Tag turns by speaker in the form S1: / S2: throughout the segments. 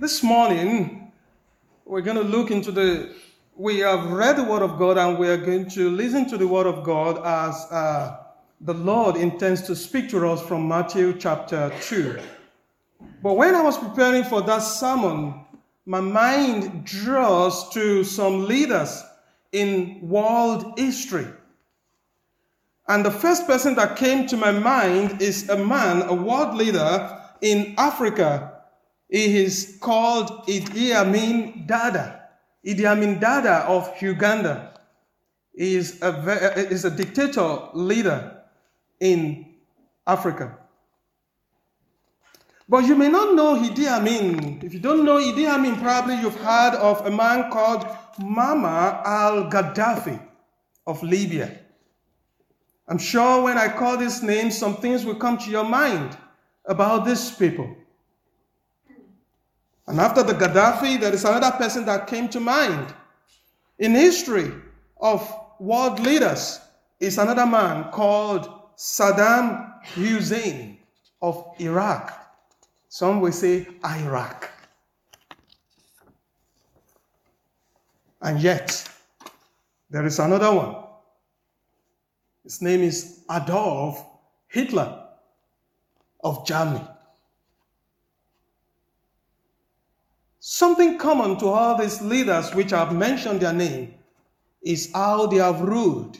S1: This morning, we're going to look into the. We have read the Word of God and we are going to listen to the Word of God as uh, the Lord intends to speak to us from Matthew chapter 2. But when I was preparing for that sermon, my mind draws to some leaders in world history. And the first person that came to my mind is a man, a world leader in Africa he is called Idi Amin Dada. Idi Amin Dada of Uganda is a, uh, is a dictator leader in Africa. But you may not know Idi Amin. If you don't know Idi Amin, probably you've heard of a man called Muammar al Gaddafi of Libya. I'm sure when I call this name, some things will come to your mind about these people. And after the Gaddafi, there is another person that came to mind. In history of world leaders is another man called Saddam Hussein of Iraq. Some will say Iraq. And yet, there is another one. His name is Adolf Hitler of Germany. Something common to all these leaders, which I've mentioned their name, is how they have ruled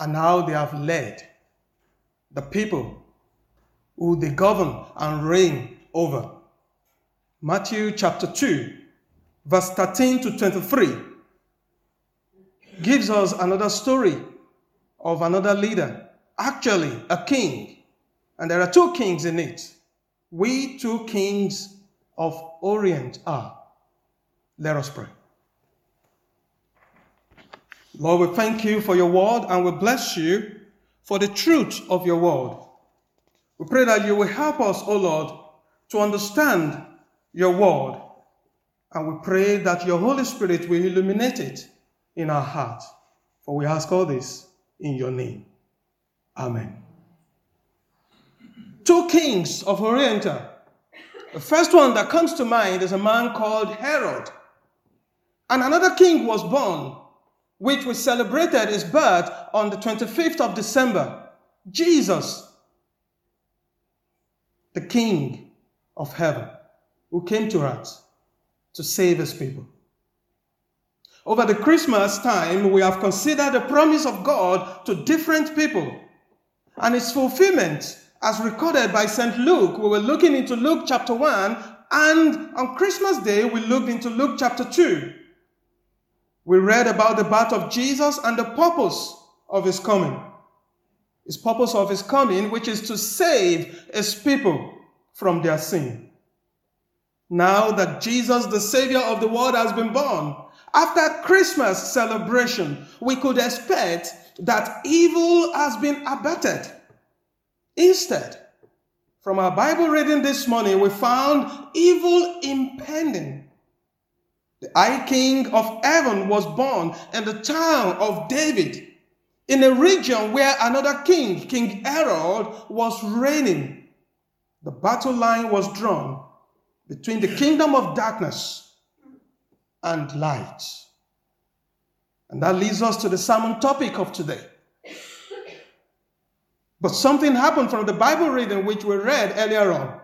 S1: and how they have led the people who they govern and reign over. Matthew chapter 2, verse 13 to 23, gives us another story of another leader, actually a king. And there are two kings in it. We two kings of Orient are. Let us pray. Lord, we thank you for your word and we bless you for the truth of your word. We pray that you will help us, O Lord, to understand your word. And we pray that your Holy Spirit will illuminate it in our heart. For we ask all this in your name. Amen. Two kings of Orient are the first one that comes to mind is a man called Herod. And another king was born, which we celebrated his birth on the 25th of December. Jesus, the king of heaven, who came to earth to save his people. Over the Christmas time, we have considered the promise of God to different people and its fulfillment as recorded by St. Luke. We were looking into Luke chapter 1, and on Christmas Day, we looked into Luke chapter 2. We read about the birth of Jesus and the purpose of his coming. His purpose of his coming, which is to save his people from their sin. Now that Jesus, the Savior of the world, has been born, after Christmas celebration, we could expect that evil has been abated Instead, from our Bible reading this morning, we found evil impending. The High King of heaven was born in the town of David, in a region where another king, King Herod, was reigning. The battle line was drawn between the kingdom of darkness and light. And that leads us to the sermon topic of today but something happened from the Bible reading which we read earlier on.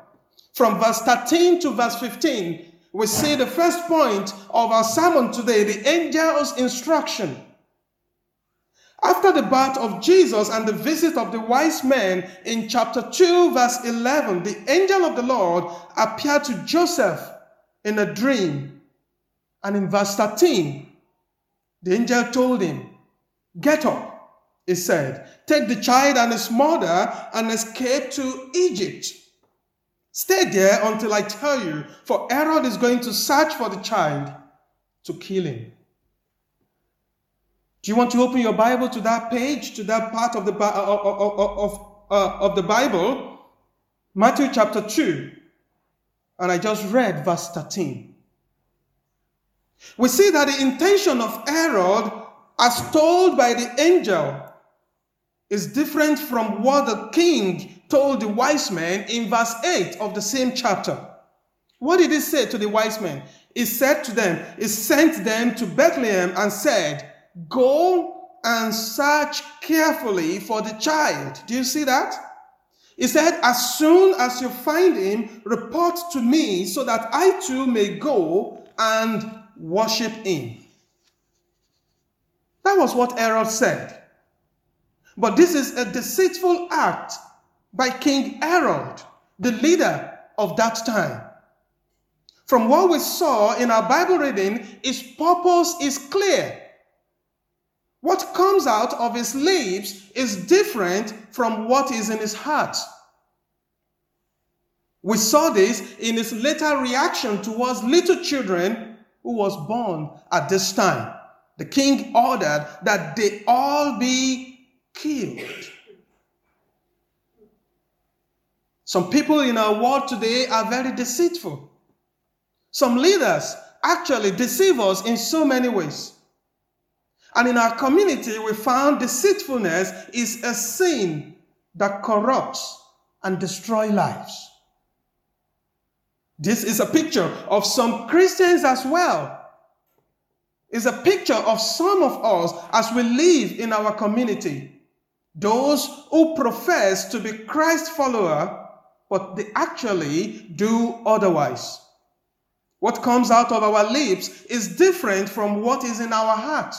S1: From verse 13 to verse 15, we see the first point of our sermon today the angel's instruction. After the birth of Jesus and the visit of the wise men in chapter 2, verse 11, the angel of the Lord appeared to Joseph in a dream. And in verse 13, the angel told him, Get up he said, Take the child and his mother and escape to Egypt. Stay there until I tell you, for Herod is going to search for the child to kill him. Do you want to open your Bible to that page, to that part of the, of, of, uh, of the Bible? Matthew chapter 2. And I just read verse 13. We see that the intention of Herod, as told by the angel, is different from what the king told the wise men in verse 8 of the same chapter. What did he say to the wise men? He said to them, He sent them to Bethlehem and said, Go and search carefully for the child. Do you see that? He said, As soon as you find him, report to me so that I too may go and worship him. That was what Herod said. But this is a deceitful act by King Herod, the leader of that time. From what we saw in our Bible reading, his purpose is clear. What comes out of his lips is different from what is in his heart. We saw this in his later reaction towards little children who was born at this time. The king ordered that they all be killed. Some people in our world today are very deceitful. Some leaders actually deceive us in so many ways. And in our community, we found deceitfulness is a sin that corrupts and destroys lives. This is a picture of some Christians as well. It's a picture of some of us as we live in our community. Those who profess to be Christ follower, but they actually do otherwise. What comes out of our lips is different from what is in our heart.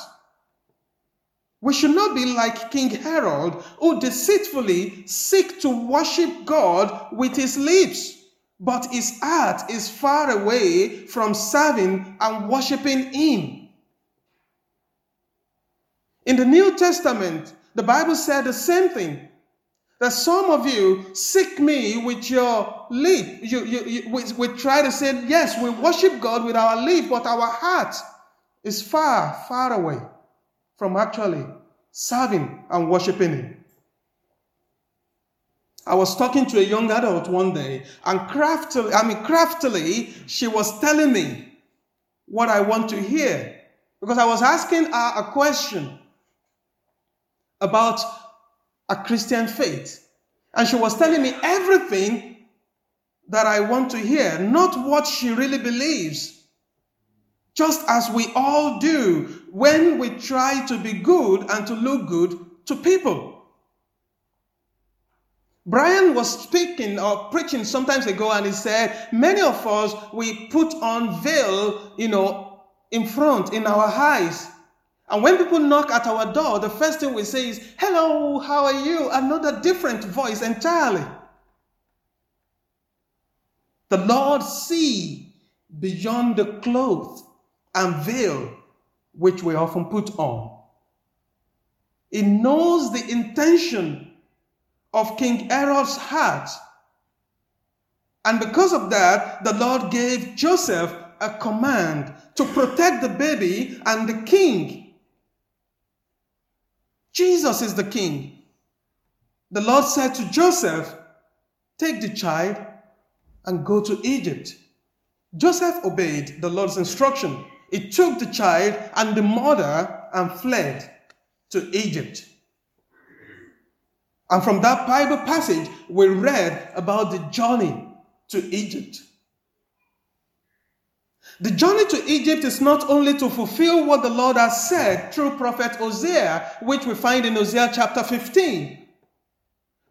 S1: We should not be like King Herod, who deceitfully seek to worship God with his lips but his heart is far away from serving and worshiping Him. In the New Testament, the Bible said the same thing. That some of you seek me with your lip. You, you, you, we, we try to say, yes, we worship God with our lip, but our heart is far, far away from actually serving and worshiping Him. I was talking to a young adult one day, and craftily, I mean, craftily, she was telling me what I want to hear because I was asking her a question about a Christian faith. And she was telling me everything that I want to hear, not what she really believes. Just as we all do when we try to be good and to look good to people. Brian was speaking or preaching sometimes ago, and he said, Many of us, we put on veil, you know, in front, in our eyes. And when people knock at our door, the first thing we say is, Hello, how are you? Another different voice entirely. The Lord see beyond the cloth and veil which we often put on. He knows the intention of King Herod's heart. And because of that, the Lord gave Joseph a command to protect the baby and the king. Jesus is the king. The Lord said to Joseph, Take the child and go to Egypt. Joseph obeyed the Lord's instruction. He took the child and the mother and fled to Egypt. And from that Bible passage, we read about the journey to Egypt. The journey to Egypt is not only to fulfill what the Lord has said through prophet Hosea, which we find in Hosea chapter 15,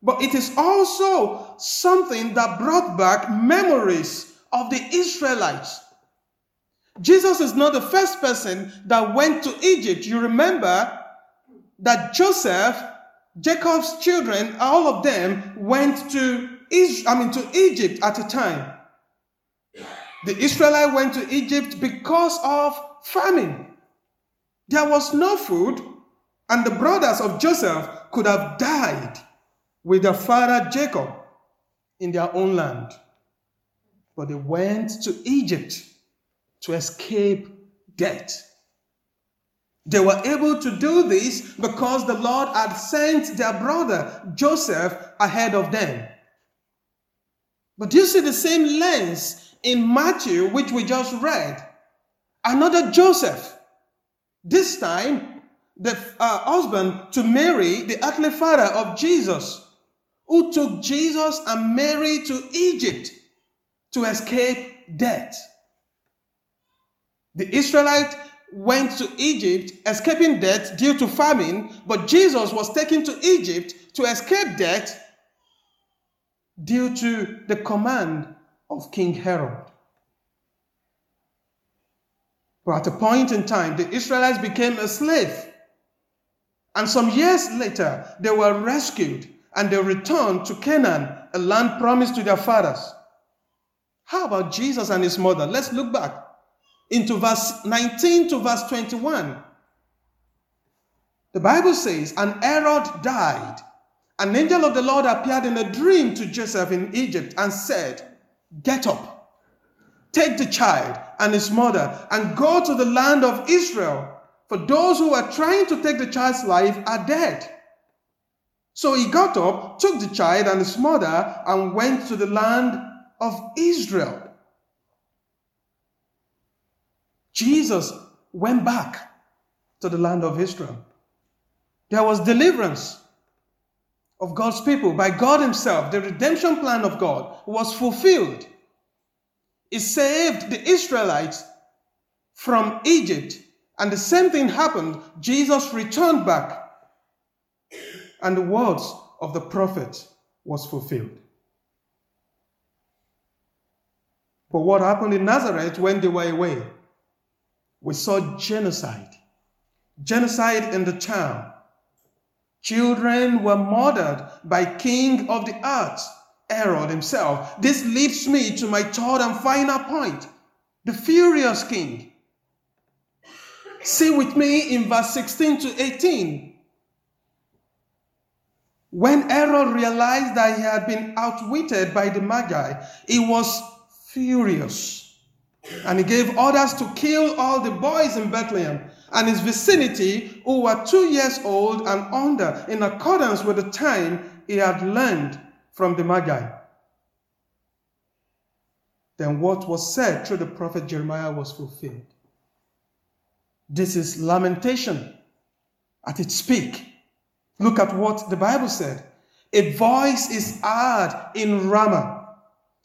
S1: but it is also something that brought back memories of the Israelites. Jesus is not the first person that went to Egypt. You remember that Joseph Jacob's children, all of them went to I mean to Egypt at a time. The Israelites went to Egypt because of famine. There was no food, and the brothers of Joseph could have died with their father Jacob in their own land. But they went to Egypt to escape death. They were able to do this because the Lord had sent their brother Joseph ahead of them. But you see the same lens in Matthew, which we just read. Another Joseph. This time, the uh, husband to Mary, the earthly father of Jesus, who took Jesus and Mary to Egypt to escape death. The Israelite went to Egypt escaping death due to famine, but Jesus was taken to Egypt to escape death due to the command of King Herod. But at a point in time, the Israelites became a slave. And some years later, they were rescued and they returned to Canaan, a land promised to their fathers. How about Jesus and his mother? Let's look back into verse 19 to verse 21. The Bible says, And Herod died. An angel of the Lord appeared in a dream to Joseph in Egypt and said, Get up, take the child and his mother, and go to the land of Israel, for those who are trying to take the child's life are dead. So he got up, took the child and his mother, and went to the land of Israel. Jesus went back to the land of Israel. There was deliverance of God's people by God Himself. The redemption plan of God was fulfilled. He saved the Israelites from Egypt, and the same thing happened. Jesus returned back, and the words of the prophet was fulfilled. But what happened in Nazareth when they were away? We saw genocide. Genocide in the town. Children were murdered by king of the earth, Herod himself. This leads me to my third and final point the furious king. See with me in verse 16 to 18. When Herod realized that he had been outwitted by the Magi, he was furious. And he gave orders to kill all the boys in Bethlehem and his vicinity who were two years old and under, in accordance with the time he had learned from the Magi. Then what was said through the prophet Jeremiah was fulfilled. This is lamentation at its peak. Look at what the Bible said. A voice is heard in Ramah,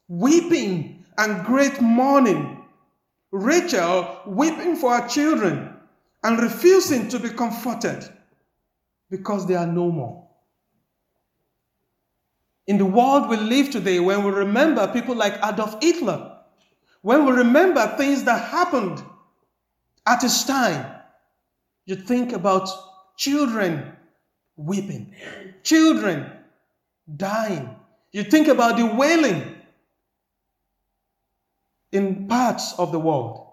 S1: weeping and great mourning. Rachel weeping for her children and refusing to be comforted because they are no more. In the world we live today, when we remember people like Adolf Hitler, when we remember things that happened at his time, you think about children weeping, children dying. You think about the wailing in parts of the world.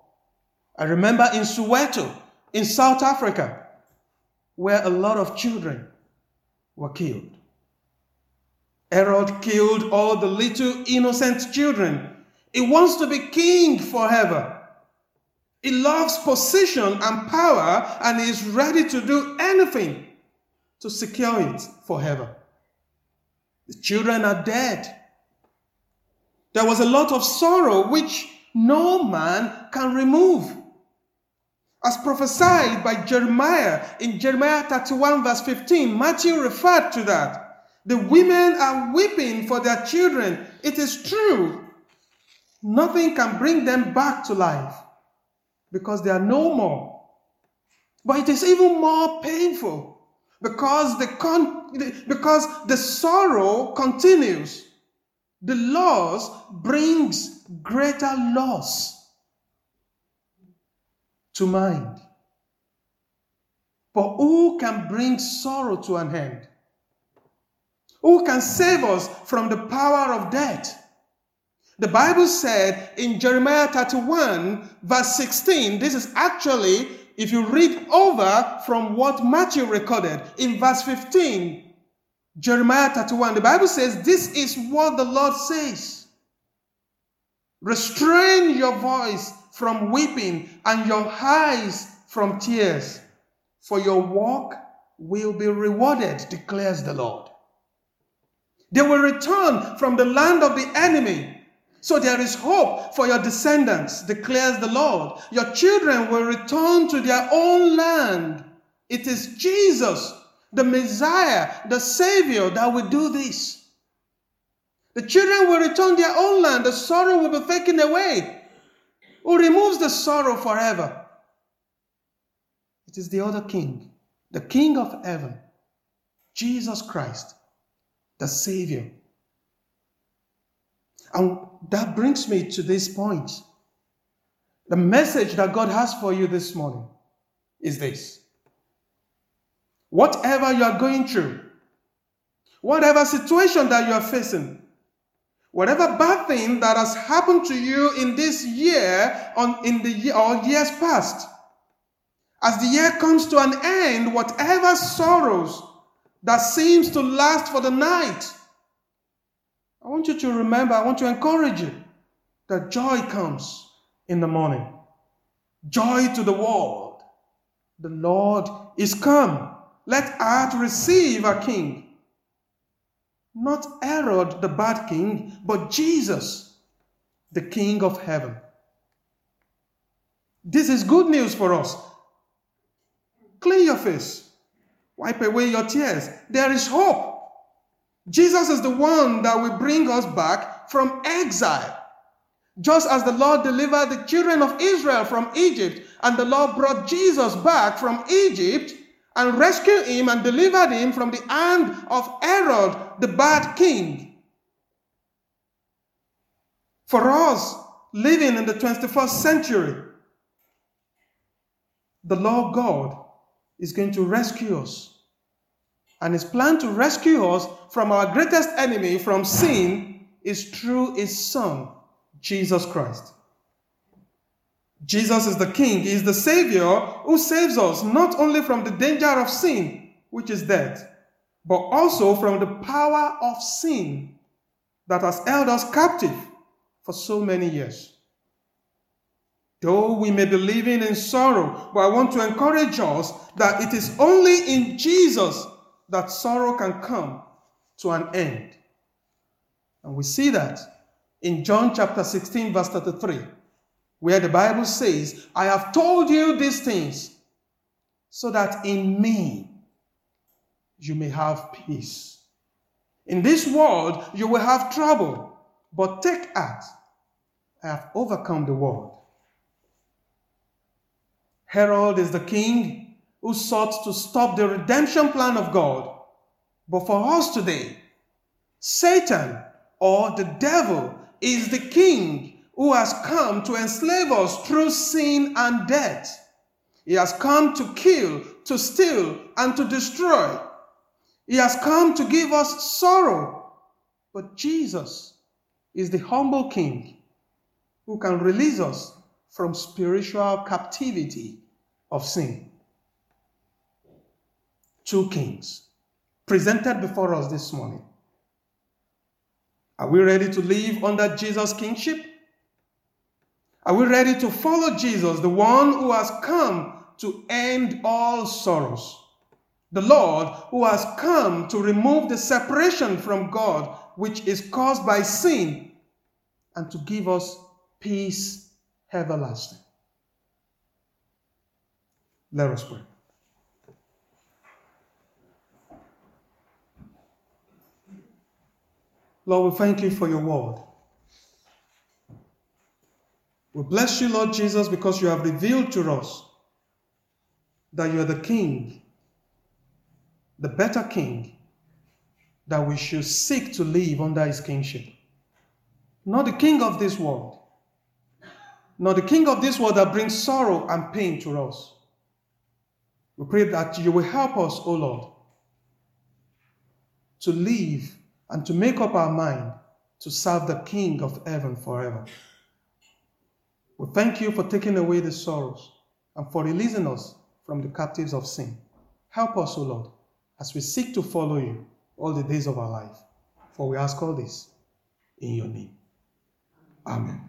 S1: I remember in Soweto, in South Africa, where a lot of children were killed. Herod killed all the little innocent children. He wants to be king forever. He loves position and power and is ready to do anything to secure it forever. The children are dead. There was a lot of sorrow which no man can remove. As prophesied by Jeremiah in Jeremiah 31, verse 15, Matthew referred to that. The women are weeping for their children. It is true. Nothing can bring them back to life because they are no more. But it is even more painful because the, con- because the sorrow continues. The loss brings greater loss to mind. But who can bring sorrow to an end? Who can save us from the power of death? The Bible said in Jeremiah 31, verse 16, this is actually, if you read over from what Matthew recorded, in verse 15, Jeremiah 31, the Bible says, This is what the Lord says. Restrain your voice from weeping and your eyes from tears, for your work will be rewarded, declares the Lord. They will return from the land of the enemy. So there is hope for your descendants, declares the Lord. Your children will return to their own land. It is Jesus, the Messiah, the Savior, that will do this. The children will return their own land. The sorrow will be taken away. Who removes the sorrow forever. It is the other King, the King of heaven, Jesus Christ, the Savior. And that brings me to this point. The message that God has for you this morning is this whatever you are going through, whatever situation that you are facing, whatever bad thing that has happened to you in this year on in the year or years past. As the year comes to an end whatever sorrows that seems to last for the night i want you to remember i want to encourage you that joy comes in the morning. Joy to the world. The lord is come. Let earth receive a king not Herod, the bad king, but Jesus, the King of heaven. This is good news for us. Clean your face, wipe away your tears. There is hope. Jesus is the one that will bring us back from exile. Just as the Lord delivered the children of Israel from Egypt, and the Lord brought Jesus back from Egypt, and rescued him and delivered him from the hand of Herod, the bad king. For us, living in the 21st century, the Lord God is going to rescue us. And his plan to rescue us from our greatest enemy, from sin, is through his Son, Jesus Christ. Jesus is the King, He is the Savior who saves us not only from the danger of sin, which is death, but also from the power of sin that has held us captive for so many years. Though we may be living in sorrow, but I want to encourage us that it is only in Jesus that sorrow can come to an end. And we see that in John chapter 16, verse 33 where the Bible says, I have told you these things so that in me you may have peace. In this world you will have trouble, but take heart. I have overcome the world. Herod is the king who sought to stop the redemption plan of God. But for us today, Satan or the devil is the king who has come to enslave us through sin and death. He has come to kill, to steal, and to destroy. He has come to give us sorrow. But Jesus is the humble King who can release us from spiritual captivity of sin. Two kings presented before us this morning. Are we ready to live under Jesus' kingship? Are we ready to follow Jesus, the one who has come to end all sorrows? The Lord who has come to remove the separation from God which is caused by sin and to give us peace everlasting. Let us pray. Lord, we thank you for your word. We bless you, Lord Jesus, because you have revealed to us that you are the King, the better King, that we should seek to live under his kingship. Not the King of this world, not the King of this world that brings sorrow and pain to us. We pray that you will help us, O Lord, to live and to make up our mind to serve the King of heaven forever. We thank you for taking away the sorrows and for releasing us from the captives of sin. Help us, O Lord, as we seek to follow you all the days of our life. For we ask all this in your name. Amen.